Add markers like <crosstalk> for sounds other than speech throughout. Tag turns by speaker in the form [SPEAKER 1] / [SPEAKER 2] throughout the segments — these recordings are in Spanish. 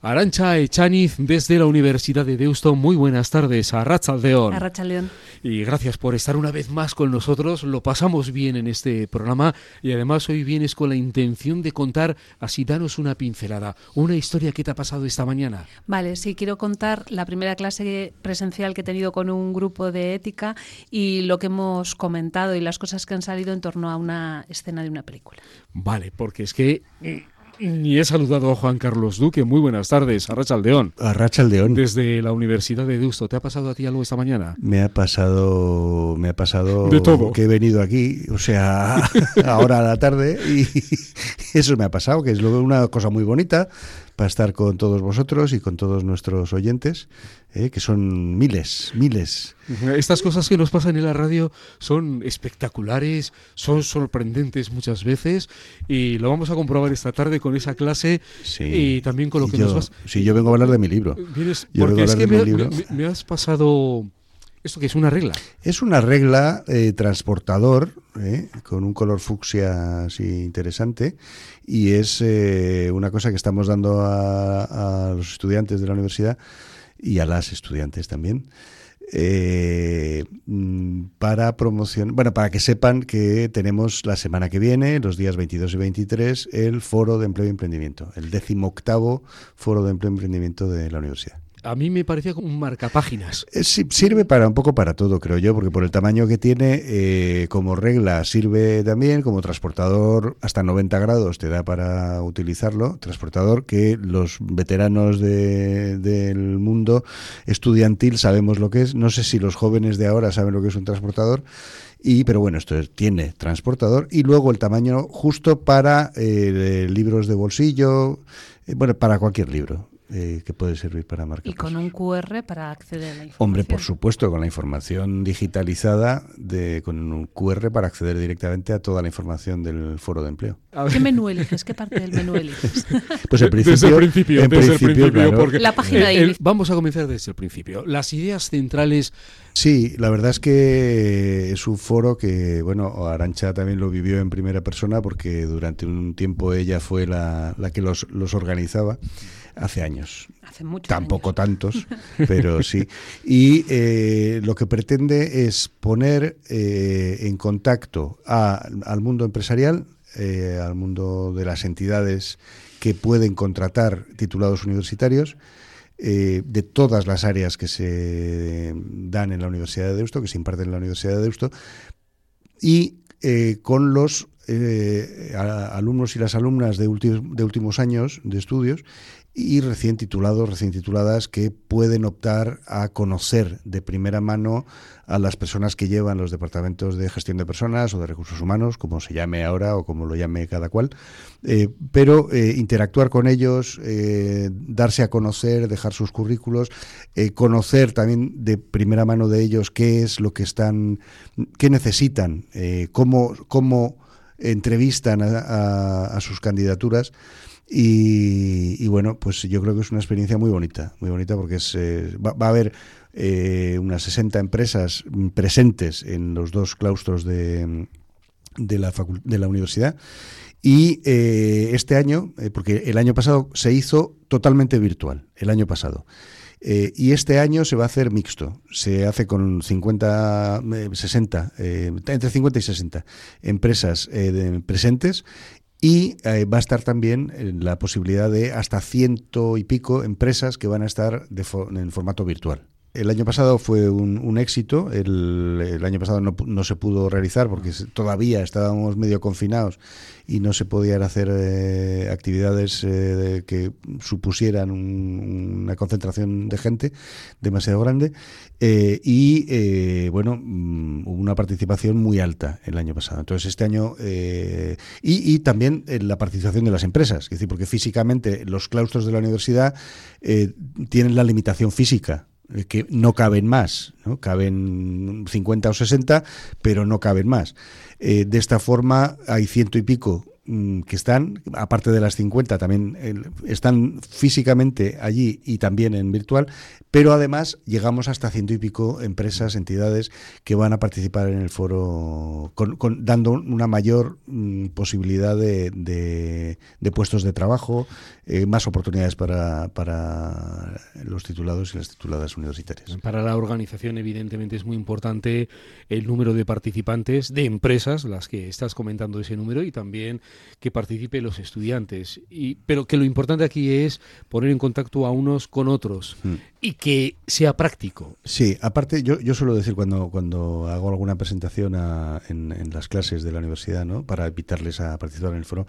[SPEAKER 1] Arancha Echaniz desde la Universidad de Deusto. Muy buenas tardes a Rachaldeón.
[SPEAKER 2] A León.
[SPEAKER 1] Y gracias por estar una vez más con nosotros. Lo pasamos bien en este programa y además hoy vienes con la intención de contar, así danos una pincelada, una historia que te ha pasado esta mañana.
[SPEAKER 2] Vale, sí, quiero contar la primera clase presencial que he tenido con un grupo de ética y lo que hemos comentado y las cosas que han salido en torno a una escena de una película.
[SPEAKER 1] Vale, porque es que y he saludado a Juan Carlos Duque. Muy buenas tardes, a Rachaldeón.
[SPEAKER 3] A Rachaldeón.
[SPEAKER 1] Desde la Universidad de Deusto. ¿Te ha pasado a ti algo esta mañana?
[SPEAKER 3] Me ha pasado, me ha pasado
[SPEAKER 1] de todo.
[SPEAKER 3] que he venido aquí, o sea, <laughs> ahora a la tarde y <laughs> eso me ha pasado, que es una cosa muy bonita para estar con todos vosotros y con todos nuestros oyentes, eh, que son miles, miles.
[SPEAKER 1] Estas cosas que nos pasan en la radio son espectaculares, son sorprendentes muchas veces y lo vamos a comprobar esta tarde con esa clase y también con lo que nos vas...
[SPEAKER 3] Sí, yo vengo a hablar de mi libro.
[SPEAKER 1] porque es que me has pasado ¿Esto qué es una regla?
[SPEAKER 3] Es una regla eh, transportador, eh, con un color fucsia así interesante, y es eh, una cosa que estamos dando a, los estudiantes de la universidad y a las estudiantes también. Mm, para promoción, bueno, para que sepan que tenemos la semana que viene, los días 22 y 23, el Foro de Empleo y Emprendimiento, el décimo octavo Foro de Empleo y Emprendimiento de la universidad
[SPEAKER 1] a mí me parecía como un marcapáginas.
[SPEAKER 3] Eh, sirve para un poco para todo, creo yo, porque por el tamaño que tiene, eh, como regla sirve también, como transportador hasta 90 grados te da para utilizarlo, transportador que los veteranos del mundo estudiantil sabemos lo que es, no sé si los jóvenes de ahora saben lo que es un transportador, y pero bueno, esto tiene transportador y luego el tamaño justo para eh, libros de bolsillo, bueno, para cualquier libro. Eh, que puede servir para marcar.
[SPEAKER 2] Y con un QR para acceder a la información.
[SPEAKER 3] Hombre, por supuesto, con la información digitalizada, de, con un QR para acceder directamente a toda la información del foro de empleo.
[SPEAKER 2] ¿Qué menú eliges? ¿Qué parte del menú eliges? <laughs>
[SPEAKER 3] Pues el principio,
[SPEAKER 1] desde el principio,
[SPEAKER 3] en
[SPEAKER 1] desde principio, el principio porque
[SPEAKER 2] la página de
[SPEAKER 1] Vamos a comenzar desde el principio. Las ideas centrales.
[SPEAKER 3] Sí, la verdad es que es un foro que, bueno, Arancha también lo vivió en primera persona porque durante un tiempo ella fue la, la que los, los organizaba hace años.
[SPEAKER 2] Hace muchos
[SPEAKER 3] Tampoco tantos, <laughs> pero sí. Y eh, lo que pretende es poner eh, en contacto al mundo empresarial, eh, al mundo de las entidades que pueden contratar titulados universitarios, de todas las áreas que se dan en la Universidad de Deusto, que se imparten en la Universidad de Deusto, y con los alumnos y las alumnas de, de últimos años de estudios y recién titulados, recién tituladas que pueden optar a conocer de primera mano a las personas que llevan los departamentos de gestión de personas o de recursos humanos, como se llame ahora o como lo llame cada cual, eh, pero eh, interactuar con ellos, eh, darse a conocer, dejar sus currículos, conocer también de primera mano de ellos qué es lo que están, qué necesitan, cómo, cómo entrevistan a sus candidaturas. Y, bueno, pues yo creo que es una experiencia muy bonita, muy bonita porque es, eh, va, a haber eh, unas 60 empresas presentes en los dos claustros de, de, la, de la universidad. Y eh, este año, porque el año pasado se hizo totalmente virtual, el año pasado. y este año se va a hacer mixto. Se hace con 50, 60, entre 50 y 60 empresas presentes y eh, va a estar también eh, la posibilidad de hasta ciento y pico empresas que van a estar en formato virtual. El año pasado fue un, éxito, el, año pasado no, no, se pudo realizar porque todavía estábamos medio confinados y no se podían hacer eh, actividades eh, que supusieran una concentración de gente demasiado grande eh, y bueno mm, hubo una participación muy alta el año pasado. Entonces este año y, y, también la participación de las empresas es decir porque físicamente los claustros de la universidad tienen la limitación física que no caben más, ¿no? caben 50 o 60, pero no caben más. Eh, de esta forma hay ciento y pico que están, aparte de las 50, también están físicamente allí y también en virtual, pero además llegamos hasta ciento y pico empresas, entidades que van a participar en el foro, dando una mayor mm, posibilidad de, de, puestos de trabajo, eh, más oportunidades para, para los titulados y las tituladas universitarias.
[SPEAKER 1] Para la organización, evidentemente, es muy importante el número de participantes, de empresas, las que estás comentando ese número, y también que participen los estudiantes. Y, pero que lo importante aquí es poner en contacto a unos con otros. Mm y que sea práctico.
[SPEAKER 3] Sí, aparte yo, yo suelo decir cuando, cuando hago alguna presentación en, en, las clases de la universidad, ¿no? para invitarles a participar en el foro,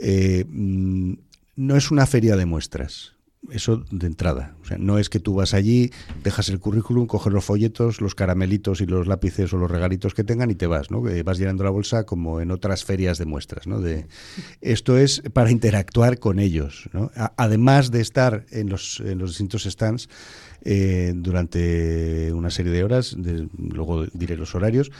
[SPEAKER 3] eh, mm, no es una feria de muestras. Eso de entrada. O sea, no es que tú vas allí, dejas el currículum, coges los folletos, los caramelitos y los lápices o los regalitos que tengan y te vas, ¿no? vas llenando la bolsa como en otras ferias de muestras, ¿no? De, esto es para interactuar con ellos, ¿no? además de estar en los, en los distintos stands eh, durante una serie de horas, luego diré los horarios,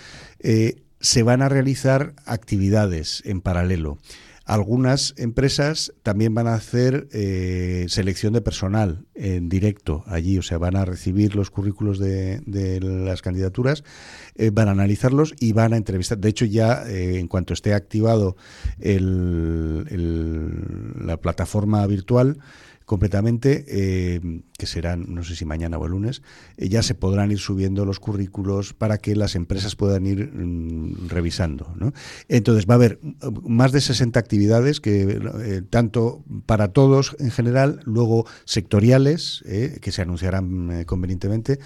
[SPEAKER 3] eh, se van a realizar actividades en paralelo. Algunas empresas también van a hacer eh, selección de personal en directo allí, o sea, van a recibir los currículos de, las candidaturas, eh, van a analizarlos y van a entrevistar. De hecho, ya eh, en cuanto esté activado la plataforma virtual, completamente, eh, que serán, no sé si mañana o el lunes, eh, ya se podrán ir subiendo los currículos para que las empresas puedan ir mm, revisando. ¿no? Entonces va a haber mm, más de 60 actividades, que eh, tanto para todos en general, luego sectoriales, que se anunciarán convenientemente,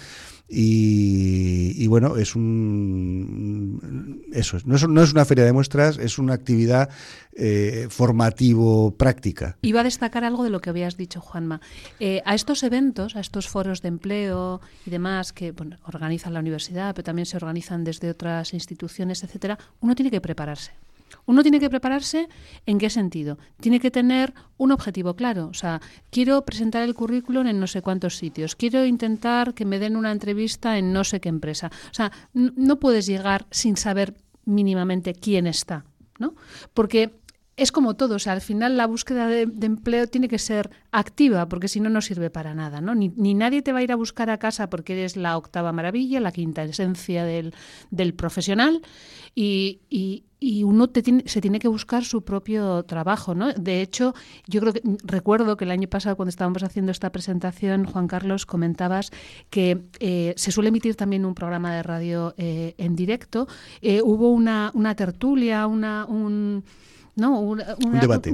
[SPEAKER 3] y, bueno, es un. Eso, no es, no es una feria de muestras, es una actividad eh, formativo-práctica.
[SPEAKER 2] Iba a destacar algo de lo que habías dicho, Juanma. Eh, a estos eventos, a estos foros de empleo y demás que bueno, organiza la universidad, pero también se organizan desde otras instituciones, etcétera, uno tiene que prepararse. Uno tiene que prepararse en qué sentido. Tiene que tener un objetivo claro. O sea, quiero presentar el currículum en no sé cuántos sitios. Quiero intentar que me den una entrevista en no sé qué empresa. O sea, no puedes llegar sin saber mínimamente quién está, ¿no? Porque es como todo, o sea, al final la búsqueda de, empleo tiene que ser activa, porque si no, no sirve para nada, ¿no? Ni, nadie te va a ir a buscar a casa porque eres la octava maravilla, la quinta esencia del, profesional, y, uno se tiene que buscar su propio trabajo, ¿no? De hecho, yo creo que recuerdo que el año pasado, cuando estábamos haciendo esta presentación, Juan Carlos, comentabas que eh, se suele emitir también un programa de radio eh, en directo. Eh, hubo una, una tertulia, una, un ¿no? Un,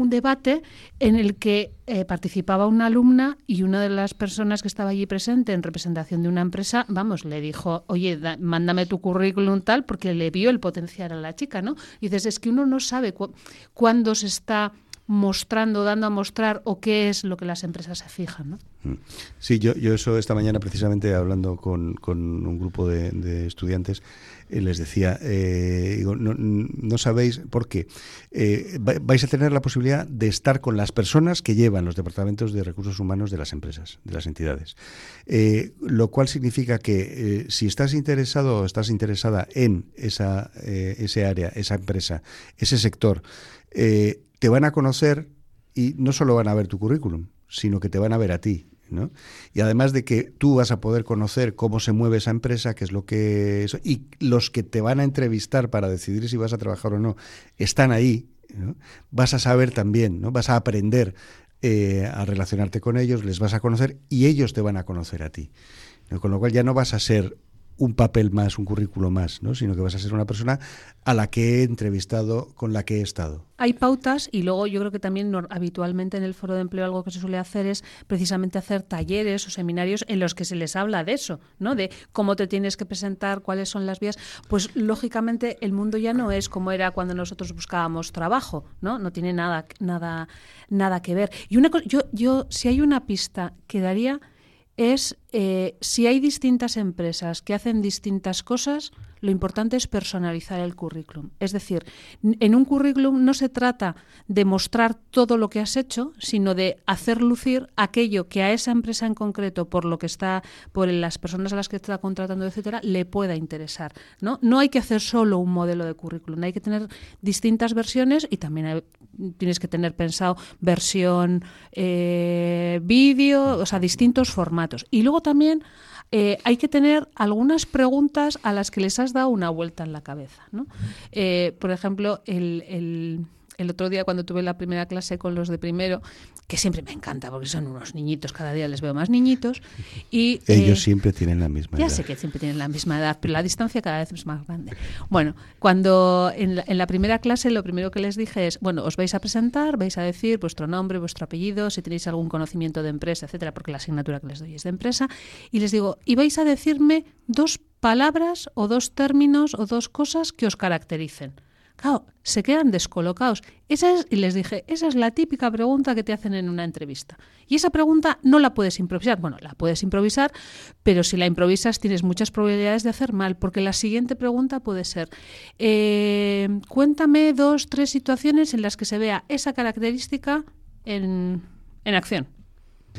[SPEAKER 2] debate. en el que eh, participaba una alumna y una de las personas que estaba allí presente en representación de una empresa, vamos, le dijo, oye, mándame tu currículum tal, porque le vio el potencial a la chica, ¿no? Y dices, es que uno no sabe cuándo se está mostrando, dando a mostrar o qué es lo que las empresas se fijan. ¿no? Mm.
[SPEAKER 3] Sí, yo, yo eso esta mañana precisamente hablando con, con un grupo de, estudiantes, eh, les decía, eh, no, sabéis por qué. Eh, vais a tener la posibilidad de estar con las personas que llevan los departamentos de recursos humanos de las empresas, de las entidades. lo cual significa que si estás interesado o estás interesada en esa, ese área, esa empresa, ese sector, te van a conocer y no solo van a ver tu currículum, sino que te van a ver a ti. ¿no? Y además de que tú vas a poder conocer cómo se mueve esa empresa, qué es lo que es, y los que te van a entrevistar para decidir si vas a trabajar o no, están ahí, vas a saber también, ¿no? vas a aprender eh, a relacionarte con ellos, les vas a conocer y ellos te van a conocer a ti. Con lo cual ya no vas a ser un papel más, un currículo más, ¿no? sino que vas a ser una persona a la que he entrevistado, con la que he estado.
[SPEAKER 2] Hay pautas y luego yo creo que también habitualmente en el foro de empleo algo que se suele hacer es precisamente hacer talleres o seminarios en los que se les habla de eso, ¿no? de cómo te tienes que presentar, cuáles son las vías. Pues lógicamente el mundo ya no es como era cuando nosotros buscábamos trabajo, ¿no? No tiene nada, nada, nada que ver. Y una yo, yo, si hay una pista que daría es eh, si hay distintas empresas que hacen distintas cosas, lo importante es personalizar el currículum. Es decir, en un currículum no se trata de mostrar todo lo que has hecho, sino de hacer lucir aquello que a esa empresa en concreto, por lo que está, por las personas a las que está contratando, etcétera, le pueda interesar. ¿no? no hay que hacer solo un modelo de currículum, hay que tener distintas versiones y también tienes que tener pensado versión eh, vídeo, o sea, distintos formatos. Y luego también eh, hay que tener algunas preguntas a las que les has dado una vuelta en la cabeza. ¿no? Eh, por ejemplo, el el otro día cuando tuve la primera clase con los de primero, que siempre me encanta porque son unos niñitos, cada día les veo más niñitos. Y,
[SPEAKER 3] Ellos eh, siempre tienen la misma
[SPEAKER 2] edad.
[SPEAKER 3] Ya
[SPEAKER 2] sé que siempre tienen la misma edad, pero la distancia cada vez es más grande. Bueno, cuando en la, primera clase lo primero que les dije es, bueno, os vais a presentar, vais a decir vuestro nombre, vuestro apellido, si tenéis algún conocimiento de empresa, etcétera, porque la asignatura que les doy es de empresa, y les digo, y vais a decirme dos palabras o dos términos o dos cosas que os caractericen. Claro, se quedan descolocados. Esa es, y les dije, esa es la típica pregunta que te hacen en una entrevista. Y esa pregunta no la puedes improvisar. Bueno, la puedes improvisar, pero si la improvisas tienes muchas probabilidades de hacer mal, porque la siguiente pregunta puede ser, eh, cuéntame dos, tres situaciones en las que se vea esa característica en, en acción.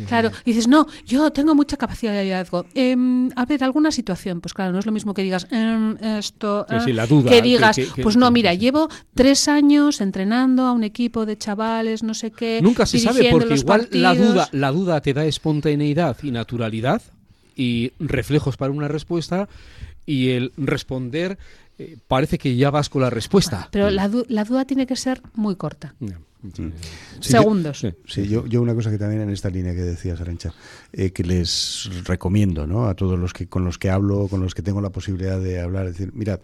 [SPEAKER 2] Claro, y dices, no, yo tengo mucha capacidad de hallazgo. Em, a ver, alguna situación, pues claro, no es lo mismo que digas em, esto,
[SPEAKER 1] ah, que
[SPEAKER 2] digas, pues no, mira, llevo tres años entrenando a un equipo de chavales, no sé qué.
[SPEAKER 1] Nunca se sabe porque igual la duda, la duda te da espontaneidad y naturalidad y reflejos para una respuesta y el responder eh, parece que ya vas con la respuesta.
[SPEAKER 2] pero la, la duda tiene que ser muy corta. Segundos.
[SPEAKER 3] sí, yo, yo, una cosa que también en esta línea que decías, Arancha, eh, que les recomiendo ¿no? a todos los que con los que hablo, con los que tengo la posibilidad de hablar, es decir, mirad,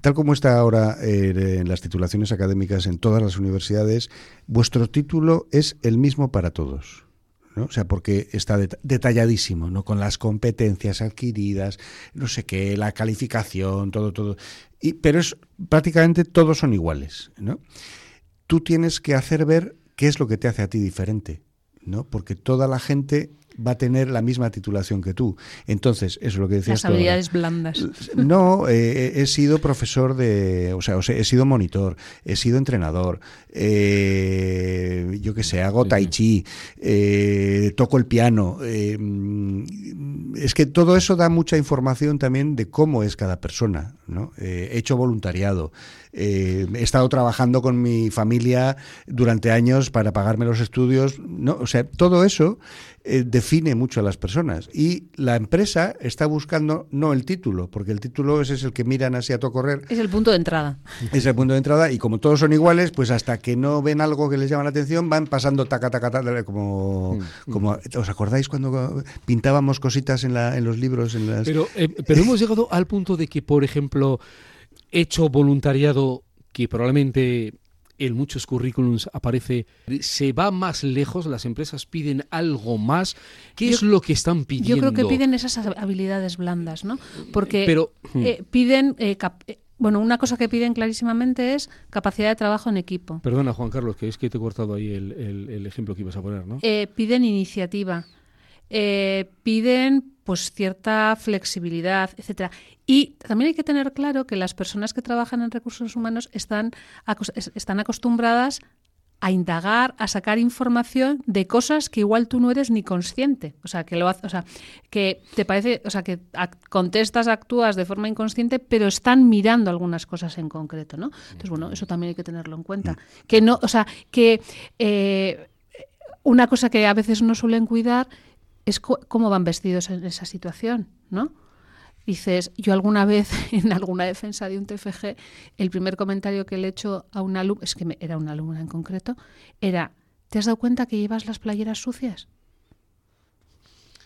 [SPEAKER 3] tal como está ahora eh, en las titulaciones académicas en todas las universidades, vuestro título es el mismo para todos. ¿no? O sea, porque está detalladísimo, ¿no? Con las competencias adquiridas, no sé qué, la calificación, todo, todo. Y, pero es prácticamente todos son iguales, ¿no? Tú tienes que hacer ver qué es lo que te hace a ti diferente, ¿no? Porque toda la gente va a tener la misma titulación que tú. Entonces, eso es lo que decías.
[SPEAKER 2] Las habilidades blandas. <laughs>
[SPEAKER 3] No, eh, he sido profesor de, o sea, he sido monitor, he sido entrenador, eh, yo qué sé, hago tai chi, eh, toco el piano. es que todo eso da mucha información también de cómo es cada persona. ¿no? he hecho voluntariado. He estado trabajando con mi familia durante años para pagarme los estudios. No, o sea, todo eso eh, define mucho a las personas. Y la empresa está buscando no el título, porque el título ese es el que miran así a todo correr.
[SPEAKER 2] Es el punto de entrada.
[SPEAKER 3] Es el punto de entrada y como todos son iguales, pues hasta que no ven algo que les llama la atención, van pasando taca, taca, taca, como... Mm, mm. como ¿Os acordáis cuando pintábamos cositas en, la, en los libros? En las...
[SPEAKER 1] Pero, eh, pero hemos llegado al punto de que, por ejemplo, hecho voluntariado que probablemente en muchos currículums aparece, se va más lejos, las empresas piden algo más. ¿Qué es lo que están pidiendo?
[SPEAKER 2] Yo creo que piden esas habilidades blandas, ¿no? Porque eh, hmm. piden... Eh, eh, bueno, una cosa que piden clarísimamente es capacidad de trabajo en equipo.
[SPEAKER 1] Perdona, Juan Carlos, que es que te he cortado ahí el, ejemplo que ibas a poner, ¿no?
[SPEAKER 2] piden iniciativa. piden pues cierta flexibilidad, etcétera. Y también hay que tener claro que las personas que trabajan en recursos humanos están, están acostumbradas a indagar, a sacar información de cosas que igual tú no eres ni consciente. O sea, que lo o sea, que te parece, o sea, que contestas, actúas de forma inconsciente, pero están mirando algunas cosas en concreto, ¿no? Entonces, bueno, eso también hay que tenerlo en cuenta. Que no, o sea, que eh, una cosa que a veces no suelen cuidar es cómo van vestidos en esa situación, ¿no? Dices, yo alguna vez <laughs> en alguna defensa de un TFG, el primer comentario que le he hecho a un alumno, es que era una alumna en concreto, era, ¿te has dado cuenta que llevas las playeras sucias?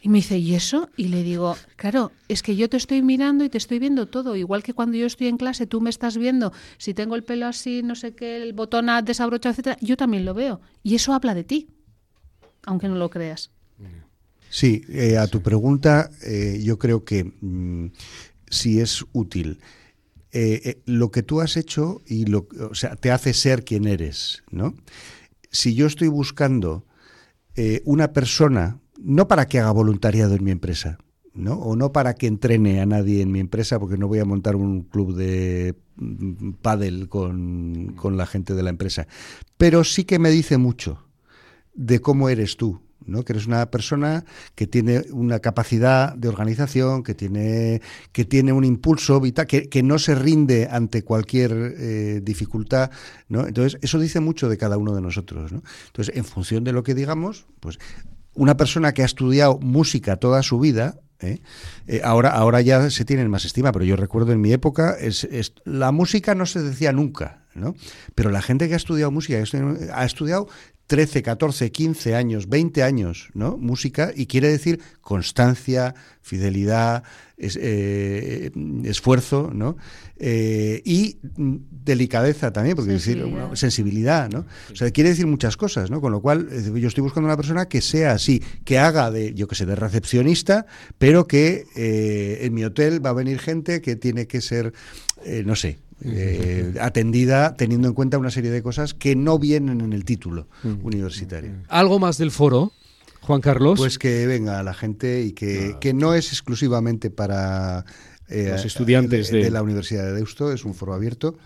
[SPEAKER 2] Y me dice, ¿y eso? Y le digo, claro, es que yo te estoy mirando y te estoy viendo todo. Igual que cuando yo estoy en clase, tú me estás viendo, si tengo el pelo así, no sé qué, el botón desabrochado, etcétera, yo también lo veo. Y eso habla de ti, aunque no lo creas.
[SPEAKER 3] Sí, eh, a tu pregunta, eh, yo creo que mm, sí es útil. Eh, lo que tú has hecho y lo, o sea, te hace ser quien eres, ¿no? Si yo estoy buscando una persona, no para que haga voluntariado en mi empresa, ¿no? O no para que entrene a nadie en mi empresa, porque no voy a montar un club de mm, pádel con, con la gente de la empresa. Pero sí que me dice mucho de cómo eres tú, ¿no? que eres una persona que tiene una capacidad de organización, que tiene, que tiene un impulso vital, que, que no se rinde ante cualquier eh, dificultad. ¿no? Entonces, eso dice mucho de cada uno de nosotros. ¿no? Entonces, en función de lo que digamos, pues una persona que ha estudiado música toda su vida, ¿eh? Eh, ahora, ahora ya se tienen más estima, pero yo recuerdo en mi época, es, es, la música no se decía nunca, ¿no? Pero la gente que ha estudiado música ha estudiado 13, 14, 15 años, 20 años, ¿no? Música y quiere decir constancia, fidelidad, es, eh, esfuerzo, ¿no? Eh, y delicadeza también, porque sensibilidad. decir sensibilidad, ¿no? O sea, quiere decir muchas cosas, ¿no? Con lo cual yo estoy buscando una persona que sea así, que haga de, yo que sé, de recepcionista, pero que eh, en mi hotel va a venir gente que tiene que ser, eh, no sé, eh, atendida teniendo en cuenta una serie de cosas que no vienen en el título universitario.
[SPEAKER 1] ¿Algo más del foro? Juan Carlos.
[SPEAKER 3] Pues que venga la gente y que, no. que no es exclusivamente para
[SPEAKER 1] eh, los estudiantes
[SPEAKER 3] de...
[SPEAKER 1] de...
[SPEAKER 3] la Universidad de Deusto, es un foro abierto.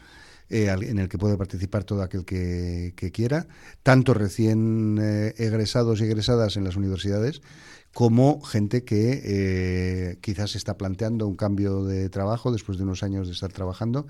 [SPEAKER 3] Eh, en el que puede participar todo aquel que, que quiera, tanto recién eh, egresados y egresadas en las universidades, como gente que eh, quizás está planteando un cambio de trabajo después de unos años de estar trabajando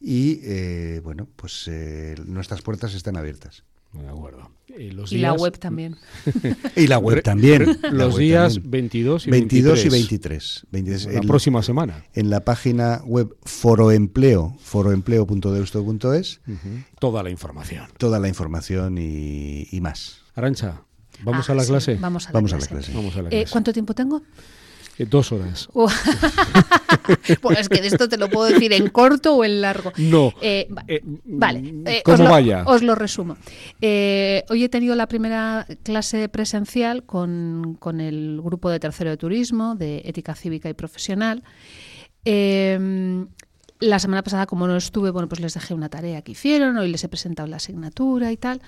[SPEAKER 3] y eh, bueno, pues eh, nuestras puertas están abiertas.
[SPEAKER 1] De acuerdo.
[SPEAKER 2] Eh, los y días... la web también. <laughs>
[SPEAKER 3] y la web también.
[SPEAKER 1] los
[SPEAKER 3] web
[SPEAKER 1] días
[SPEAKER 3] también.
[SPEAKER 1] 22 y
[SPEAKER 3] 22
[SPEAKER 1] 23.
[SPEAKER 3] y 23. 23
[SPEAKER 1] La próxima semana.
[SPEAKER 3] En la página web foroempleo, foroempleo.deusto.es.
[SPEAKER 1] Uh -huh. Toda la información.
[SPEAKER 3] Toda la información y, y más.
[SPEAKER 1] Arancha, ¿vamos
[SPEAKER 2] Ah,
[SPEAKER 1] a la
[SPEAKER 2] sí,
[SPEAKER 1] clase?
[SPEAKER 2] Vamos a la
[SPEAKER 3] Vamos a
[SPEAKER 2] clase.
[SPEAKER 3] la clase.
[SPEAKER 1] Vamos a la
[SPEAKER 2] Eh,
[SPEAKER 1] clase.
[SPEAKER 2] ¿Cuánto tiempo tengo?
[SPEAKER 1] Eh, dos horas. <laughs>
[SPEAKER 2] Pues <laughs> es que de esto te lo puedo decir en corto o en largo.
[SPEAKER 1] No.
[SPEAKER 2] Eh, va-
[SPEAKER 1] Eh,
[SPEAKER 2] vale. eh,
[SPEAKER 1] ¿Cómo
[SPEAKER 2] os lo,
[SPEAKER 1] vaya?
[SPEAKER 2] Os lo resumo. Eh, hoy he tenido la primera clase presencial con, con el grupo de tercero de turismo, de ética cívica y profesional. Eh, la semana pasada, como no estuve, bueno, pues les dejé una tarea que hicieron, hoy les he presentado la asignatura y tal.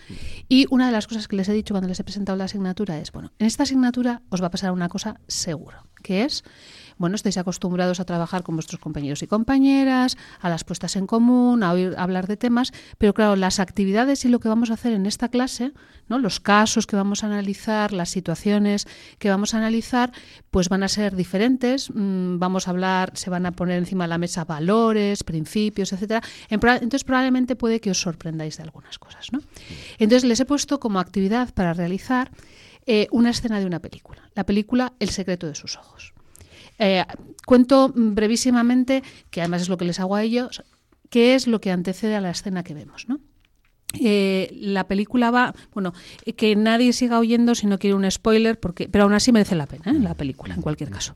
[SPEAKER 2] Y una de las cosas que les he dicho cuando les he presentado la asignatura es, bueno, en esta asignatura os va a pasar una cosa seguro, que es, bueno, estáis acostumbrados a trabajar con vuestros compañeros y compañeras, a las puestas en común, a oír hablar de temas, pero claro, las actividades y lo que vamos a hacer en esta clase, ¿no? los casos que vamos a analizar, las situaciones que vamos a analizar, pues van a ser diferentes. Mm, Vamos a hablar, se van a poner encima de la mesa valores, principios, etcétera. Entonces, probablemente puede que os sorprendáis de algunas cosas, ¿no? Entonces, les he puesto como actividad para realizar eh, una escena de una película. La película El secreto de sus ojos. Eh, cuento brevísimamente, que además es lo que les hago a ellos, qué es lo que antecede a la escena que vemos, ¿no? Eh, la película va, bueno, eh, que nadie siga oyendo si no quiere un spoiler, porque, pero aún así merece la pena, la película, en cualquier caso.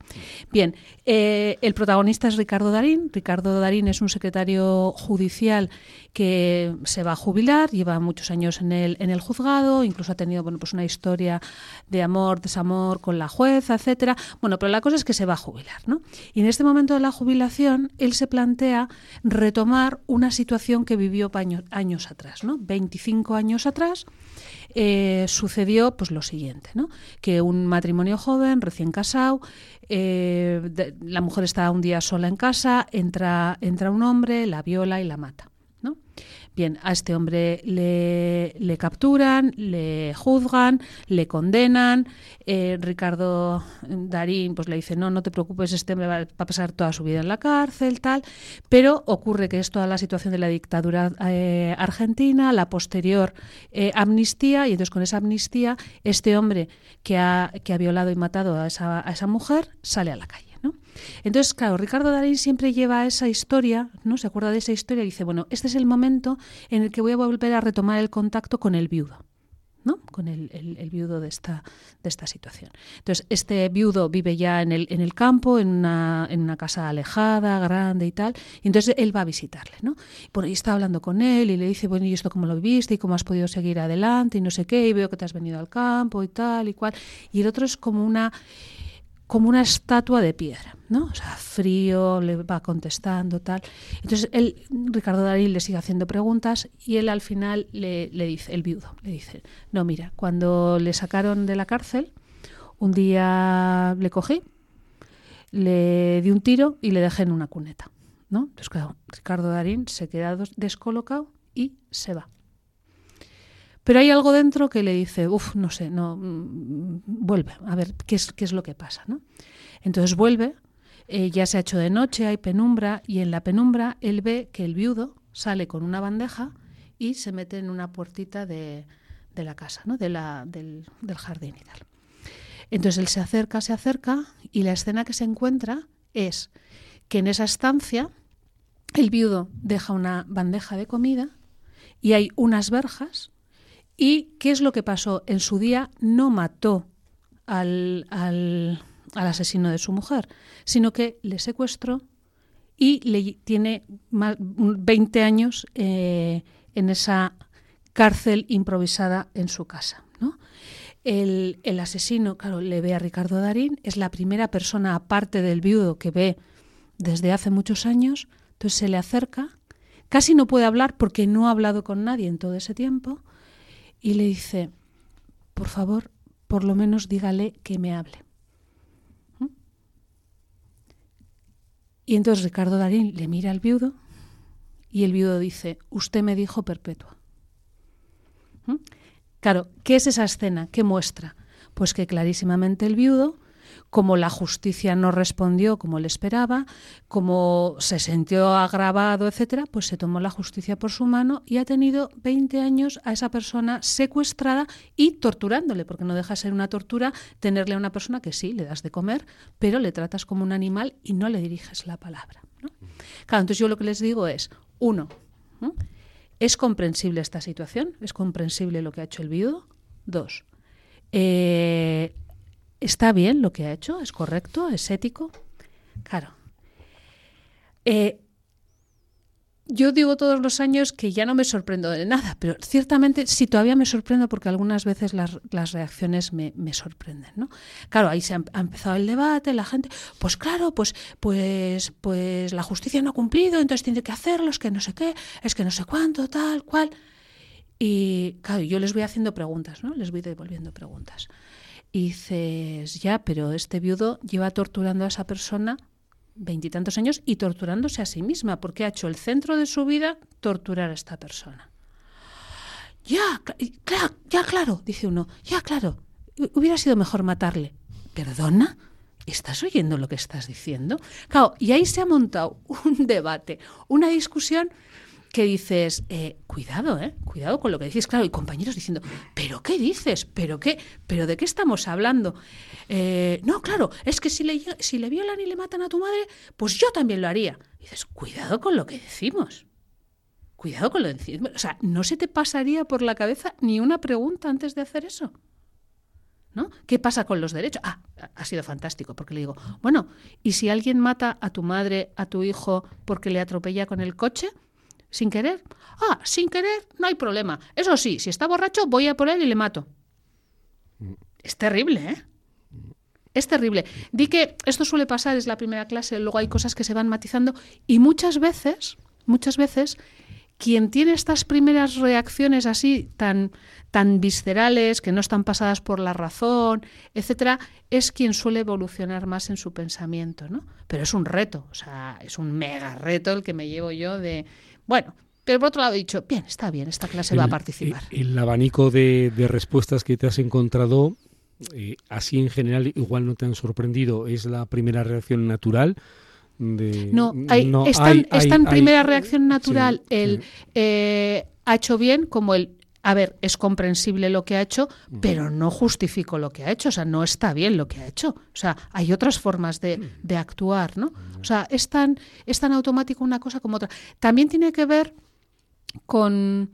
[SPEAKER 2] Bien, el protagonista es Ricardo Darín. Ricardo Darín es un secretario judicial que se va a jubilar, lleva muchos años en el, en el juzgado, incluso ha tenido bueno, pues una historia de amor, desamor con la jueza, etcétera. Bueno, pero la cosa es que se va a jubilar, ¿no? Y en este momento de la jubilación, él se plantea retomar una situación que vivió años atrás, ¿no? 25 años atrás, eh, sucedió pues lo siguiente, ¿no? Que un matrimonio joven, recién casado, eh, la mujer está un día sola en casa, entra, entra un hombre, la viola y la mata, Bien, a este hombre le, capturan, le juzgan, le condenan. eh, Ricardo Darín pues le dice, no, no te preocupes, este hombre va a pasar toda su vida en la cárcel, tal. Pero ocurre que es toda la situación de la dictadura eh, argentina, la posterior eh, amnistía, y entonces con esa amnistía, este hombre que ha, que ha violado y matado a esa mujer sale a la calle. Entonces, claro, Ricardo Darín siempre lleva esa historia, ¿no? Se acuerda de esa historia y dice, bueno, este es el momento en el que voy a volver a retomar el contacto con el viudo. ¿no? con el, viudo de esta, de esta situación. Entonces, este viudo vive ya en el, en el campo, en una, casa alejada, grande y tal, y entonces él va a visitarle, ¿no? Bueno, y está hablando con él y le dice, bueno, ¿y esto cómo lo viviste? ¿Y cómo has podido seguir adelante? Y no sé qué, y veo que te has venido al campo y tal y cual. Y el otro es como una como una estatua de piedra, ¿no? O sea, frío, le va contestando, tal. Entonces, él, Ricardo Darín le sigue haciendo preguntas y él al final le, dice, el viudo, le dice, no, mira, cuando le sacaron de la cárcel, un día le cogí, le di un tiro y le dejé en una cuneta. ¿no? Entonces, Ricardo Darín se queda descolocado y se va. Pero hay algo dentro que le dice, uff, no sé, no, mm, vuelve, a ver qué es, qué es lo que pasa. ¿no? Entonces vuelve, eh, ya se ha hecho de noche, hay penumbra, y en la penumbra él ve que el viudo sale con una bandeja y se mete en una puertita de, de la casa, ¿no? de la, del, del jardín y tal. Entonces él se acerca, se acerca, y la escena que se encuentra es que en esa estancia el viudo deja una bandeja de comida y hay unas verjas. ¿Y qué es lo que pasó? En su día no mató al, al, asesino de su mujer, sino que le secuestró y le tiene 20 años eh, en esa cárcel improvisada en su casa. ¿no? El, el, asesino, claro, le ve a Ricardo Darín, es la primera persona aparte del viudo que ve desde hace muchos años, entonces se le acerca, casi no puede hablar porque no ha hablado con nadie en todo ese tiempo, y le dice, por favor, por lo menos dígale que me hable. ¿Mm? Y entonces Ricardo Darín le mira al viudo y el viudo dice, usted me dijo perpetua. ¿Mm? Claro, ¿qué es esa escena? ¿Qué muestra? Pues que clarísimamente el viudo como la justicia no respondió como le esperaba, como se sintió agravado, etcétera, pues se tomó la justicia por su mano y ha tenido 20 años a esa persona secuestrada y torturándole, porque no deja de ser una tortura tenerle a una persona que sí, le das de comer, pero le tratas como un animal y no le diriges la palabra. Claro, entonces yo lo que les digo es, uno, ¿es comprensible esta situación? ¿Es comprensible lo que ha hecho el viudo? Dos, eh, ¿Está bien lo que ha hecho? ¿Es correcto? ¿Es ético? Claro. Eh, yo digo todos los años que ya no me sorprendo de nada, pero ciertamente sí todavía me sorprendo porque algunas veces las, reacciones me, sorprenden, ¿no? Claro, ahí se ha, empezado el debate, la gente, pues claro, pues, pues, pues la justicia no ha cumplido, entonces tiene que hacerlo, es que no sé qué, es que no sé cuánto, tal, cual. Y claro, yo les voy haciendo preguntas, ¿no? Les voy devolviendo preguntas. Y dices, ya, pero este viudo lleva torturando a esa persona veintitantos años y torturándose a sí misma, porque ha hecho el centro de su vida torturar a esta persona. Ya, claro, ya, claro, dice uno, ya, claro, hubiera sido mejor matarle. ¿Perdona? ¿Estás oyendo lo que estás diciendo? Claro, y ahí se ha montado <laughs> un debate, una discusión que dices, eh, cuidado, eh, cuidado con lo que dices, claro, y compañeros diciendo, pero ¿qué dices? ¿Pero qué? ¿Pero de qué estamos hablando? Eh, no, claro, es que si le, si le violan y le matan a tu madre, pues yo también lo haría. dices, cuidado con lo que decimos. Cuidado con lo que decimos. O sea, ¿no se te pasaría por la cabeza ni una pregunta antes de hacer eso? ¿No? ¿Qué pasa con los derechos? Ah, ha sido fantástico, porque le digo, bueno, ¿y si alguien mata a tu madre, a tu hijo, porque le atropella con el coche? ¿Sin querer? Ah, sin querer, no hay problema. Eso sí, si está borracho, voy a por él y le mato. Es terrible, ¿eh? Es terrible. Di que esto suele pasar, es la primera clase, luego hay cosas que se van matizando y muchas veces, muchas veces, quien tiene estas primeras reacciones así tan, tan viscerales, que no están pasadas por la razón, etcétera, es quien suele evolucionar más en su pensamiento, ¿no? Pero es un reto, o sea, es un mega reto el que me llevo yo de bueno, pero por otro lado he dicho, bien, está bien, esta clase va a participar.
[SPEAKER 1] El, abanico de, respuestas que te has encontrado, eh, así en general, igual no te han sorprendido, es la primera reacción natural. De,
[SPEAKER 2] no, hay, no en primera reacción natural el eh, ha hecho bien como el a ver, es comprensible lo que ha hecho, pero no justifico lo que ha hecho, o sea, no está bien lo que ha hecho. O sea, hay otras formas de, de actuar, ¿no? O sea, es tan, es tan automático una cosa como otra. También tiene que ver con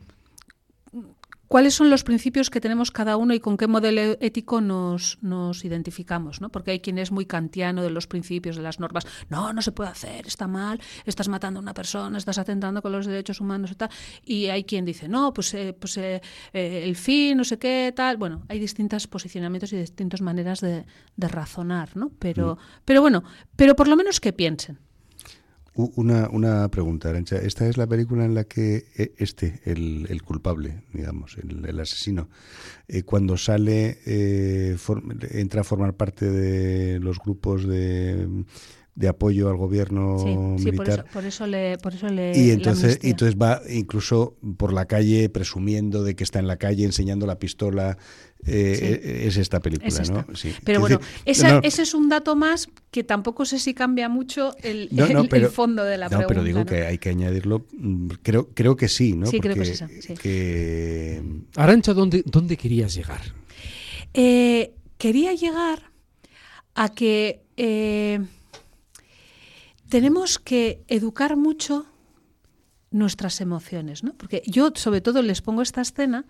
[SPEAKER 2] cuáles son los principios que tenemos cada uno y con qué modelo ético nos, nos identificamos, ¿no? Porque hay quien es muy kantiano de los principios, de las normas. No, no se puede hacer, está mal, estás matando a una persona, estás atentando con los derechos humanos y tal. Y hay quien dice, no, pues, eh, pues eh, eh, el fin, no sé qué, tal. Bueno, hay distintos posicionamientos y distintas maneras de, razonar, ¿no? Pero, mm. pero bueno, pero por lo menos que piensen.
[SPEAKER 3] Una, una pregunta, Arancha. Esta es la película en la que eh, este, el, el culpable, digamos, el, el asesino, eh, cuando sale, eh, entra a formar parte de los grupos de de apoyo al gobierno militar.
[SPEAKER 2] por, eso, le, por eso le.
[SPEAKER 3] Y entonces, y entonces va incluso por la calle presumiendo de que está en la calle, enseñando la pistola. Eh, es esta película, ¿no?
[SPEAKER 2] Pero bueno, ese es un dato más que tampoco sé si cambia mucho el, fondo de la pregunta. No,
[SPEAKER 3] pero digo que hay que añadirlo. Mm, creo, creo que sí, ¿no?
[SPEAKER 2] Sí, creo que sí.
[SPEAKER 3] Que...
[SPEAKER 1] Arancha, ¿dónde, ¿dónde querías llegar?
[SPEAKER 2] Eh, quería llegar a que. Eh, tenemos que educar mucho nuestras emociones, ¿no? Porque yo, sobre todo, les pongo esta escena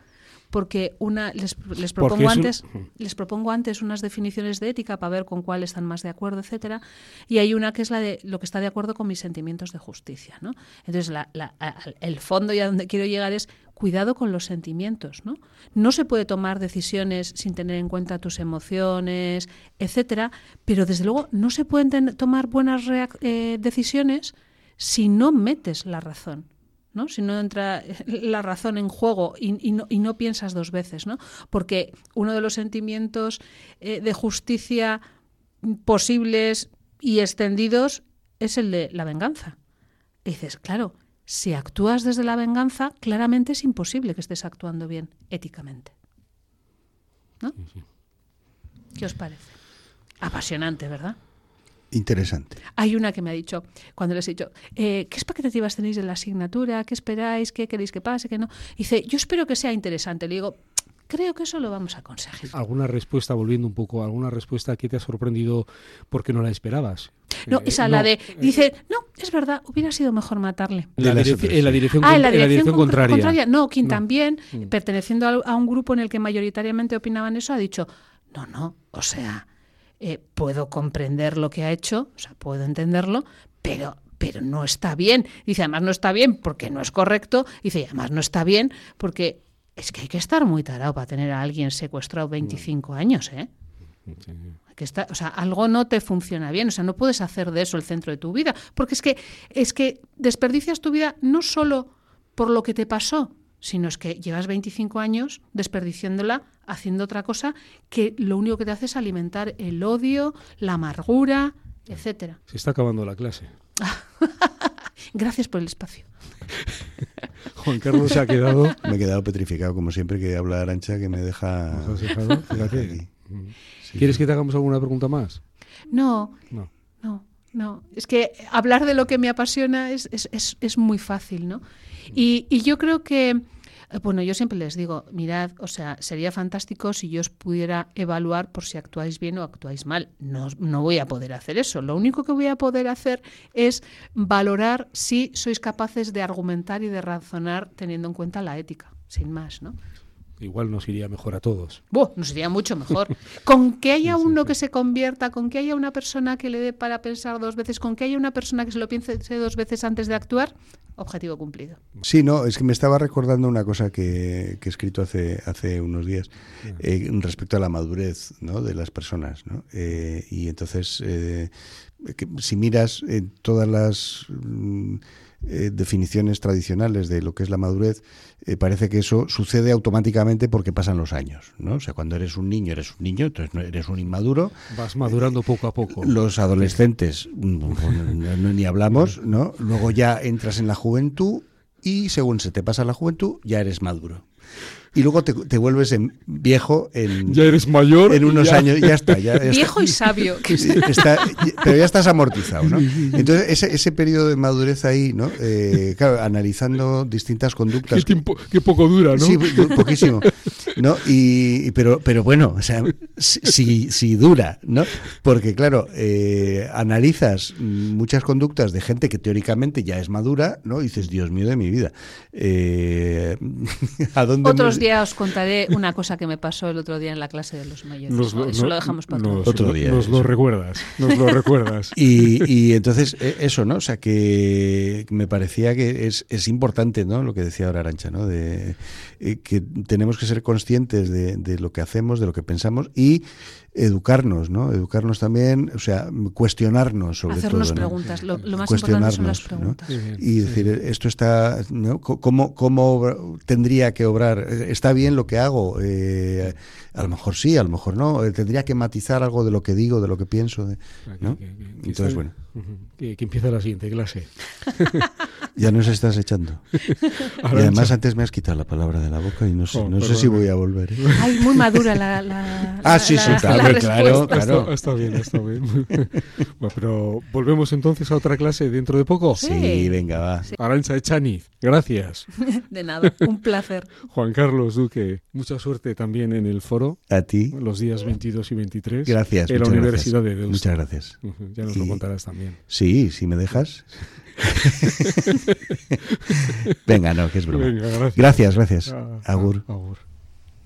[SPEAKER 2] porque una les, propongo antes les propongo antes unas definiciones de ética para ver con cuál están más de acuerdo etcétera y hay una que es la de lo que está de acuerdo con mis sentimientos de justicia no entonces el fondo y a donde quiero llegar es cuidado con los sentimientos no no se puede tomar decisiones sin tener en cuenta tus emociones etcétera pero desde luego no se pueden tomar buenas eh, decisiones si no metes la razón ¿no? si no entra <laughs> la razón en juego y, no, piensas dos veces, ¿no? porque uno de los sentimientos eh, de justicia posibles y extendidos es el de la venganza. Y dices, claro, si actúas desde la venganza, claramente es imposible que estés actuando bien éticamente. ¿No? ¿Qué os parece? Apasionante, ¿verdad?
[SPEAKER 3] Interesante.
[SPEAKER 2] Hay una que me ha dicho, cuando les he dicho, eh, ¿qué expectativas tenéis de la asignatura? ¿Qué esperáis? ¿Qué queréis que pase? ¿Qué no? dice, yo espero que sea interesante. Le digo, creo que eso lo vamos a conseguir.
[SPEAKER 1] ¿Alguna respuesta, volviendo un poco, alguna respuesta que te ha sorprendido porque no la esperabas?
[SPEAKER 2] No, esa, eh, la de, eh, dice, no, es verdad, hubiera sido mejor matarle.
[SPEAKER 1] en, la dirección, ah, en la dirección, contraria.
[SPEAKER 2] No, quien también, mm. perteneciendo a un grupo en el que mayoritariamente opinaban eso, ha dicho, no, no, o sea eh, puedo comprender lo que ha hecho, o sea, puedo entenderlo, pero, pero no está bien. Dice, además no está bien porque no es correcto. Dice, además no está bien porque es que hay que estar muy tarado para tener a alguien secuestrado 25 años, ¿eh? Que está, o sea, algo no te funciona bien, o sea, no puedes hacer de eso el centro de tu vida, porque es que es que desperdicias tu vida no solo por lo que te pasó, sino es que llevas 25 años desperdiciándola haciendo otra cosa que lo único que te hace es alimentar el odio, la amargura, etcétera.
[SPEAKER 1] Se está acabando la clase. <laughs>
[SPEAKER 2] Gracias por el espacio. <laughs>
[SPEAKER 1] Juan Carlos se ha quedado.
[SPEAKER 3] Me he quedado petrificado, como siempre que habla Arancha, que me deja. <laughs>
[SPEAKER 1] ¿Quieres que te hagamos alguna pregunta más?
[SPEAKER 2] No. No. No. No, es que hablar de lo que me apasiona es, es, es, es muy fácil, ¿no? Y, y yo creo que, bueno, yo siempre les digo, mirad, o sea, sería fantástico si yo os pudiera evaluar por si actuáis bien o actuáis mal. No, no voy a poder hacer eso. Lo único que voy a poder hacer es valorar si sois capaces de argumentar y de razonar teniendo en cuenta la ética, sin más, ¿no?
[SPEAKER 1] igual nos iría mejor a todos.
[SPEAKER 2] nos iría mucho mejor. <laughs> Con que haya uno que se convierta, con que haya una persona que le dé para pensar dos veces, con que haya una persona que se lo piense dos veces antes de actuar, objetivo cumplido.
[SPEAKER 3] Sí, no, es que me estaba recordando una cosa que, he escrito hace, hace unos días eh, respecto a la madurez ¿no? de las personas. ¿no? Eh, y entonces, eh, si miras en todas las... Mm, eh, definiciones tradicionales de lo que es la madurez, eh, parece que eso sucede automáticamente porque pasan los años, ¿no? O sea, cuando eres un niño, eres un niño, entonces no eres un inmaduro.
[SPEAKER 1] Vas madurando poco a poco.
[SPEAKER 3] Los adolescentes, mm, <laughs> ni hablamos, ¿no? Luego ya entras en la juventud y según se te pasa la juventud, ya eres maduro y luego te, vuelves en viejo en
[SPEAKER 1] ya eres mayor
[SPEAKER 3] en unos años ya está
[SPEAKER 2] viejo y sabio. <laughs>
[SPEAKER 3] Pero ya estás amortizado ¿no? entonces ese, ese periodo de madurez ahí no eh, claro analizando distintas conductas.
[SPEAKER 1] Qué, poco dura no
[SPEAKER 3] sí poquísimo no y pero pero bueno o sea si, si dura no porque claro eh, analizas muchas conductas de gente que teóricamente ya es madura no y dices Dios mío de mi vida eh, <laughs>
[SPEAKER 2] a dónde Otros días os contaré una cosa que me pasó el otro día en la clase de los mayores. Eso lo dejamos para
[SPEAKER 1] otro día. Nos lo recuerdas, nos lo <laughs> recuerdas.
[SPEAKER 3] Y, entonces, e, eso, ¿no? O sea, que me parecía que es, importante, ¿no? Lo que decía ahora Arancha, ¿no? De eh, que tenemos que ser conscientes conscientes de, de lo que hacemos, de lo que pensamos y educarnos, ¿no? Educarnos también, o sea, cuestionarnos sobre
[SPEAKER 2] Hacernos
[SPEAKER 3] todo. ¿no?
[SPEAKER 2] preguntas. Lo, lo más importante son las preguntas.
[SPEAKER 3] ¿no? Y decir, esto está, ¿no? ¿Cómo, ¿Cómo tendría que obrar? ¿Está bien lo que hago? Eh, a lo mejor sí, a lo mejor no. Eh, Tendría que matizar algo de lo que digo, de lo que pienso. de- ¿no? Entonces, bueno.
[SPEAKER 1] Que, que empieza la siguiente clase. <laughs>
[SPEAKER 3] ya nos estás echando. <laughs> Y además antes me has quitado la palabra de la boca y no sé,
[SPEAKER 1] Oh,
[SPEAKER 3] no sé si voy a volver. ¿eh?
[SPEAKER 2] Ay, muy madura la. la <laughs>
[SPEAKER 3] Ah, sí,
[SPEAKER 2] la-
[SPEAKER 3] sí,
[SPEAKER 2] la
[SPEAKER 3] claro,
[SPEAKER 2] respuesta.
[SPEAKER 3] claro,
[SPEAKER 1] Está,
[SPEAKER 3] claro.
[SPEAKER 1] está bien, está bien. Bueno, pero volvemos entonces a otra clase dentro de poco.
[SPEAKER 2] Sí.
[SPEAKER 3] Sí, venga, va.
[SPEAKER 1] Arancha Echaniz, gracias.
[SPEAKER 2] De nada, un placer.
[SPEAKER 1] Juan Carlos Duque, mucha suerte también en el foro
[SPEAKER 3] A ti.
[SPEAKER 1] los días 22 y 23
[SPEAKER 3] Gracias.
[SPEAKER 1] en la
[SPEAKER 3] muchas
[SPEAKER 1] Universidad
[SPEAKER 3] gracias.
[SPEAKER 1] de Deusto.
[SPEAKER 3] Muchas gracias.
[SPEAKER 1] Ya nos lo
[SPEAKER 3] Y-
[SPEAKER 1] contarás también.
[SPEAKER 3] Sí, si me dejas. <laughs> <laughs> Venga, no, que es broma.
[SPEAKER 1] Venga, gracias.
[SPEAKER 3] Gracias, gracias.
[SPEAKER 1] Ah,
[SPEAKER 3] Agur.
[SPEAKER 1] ah, agur.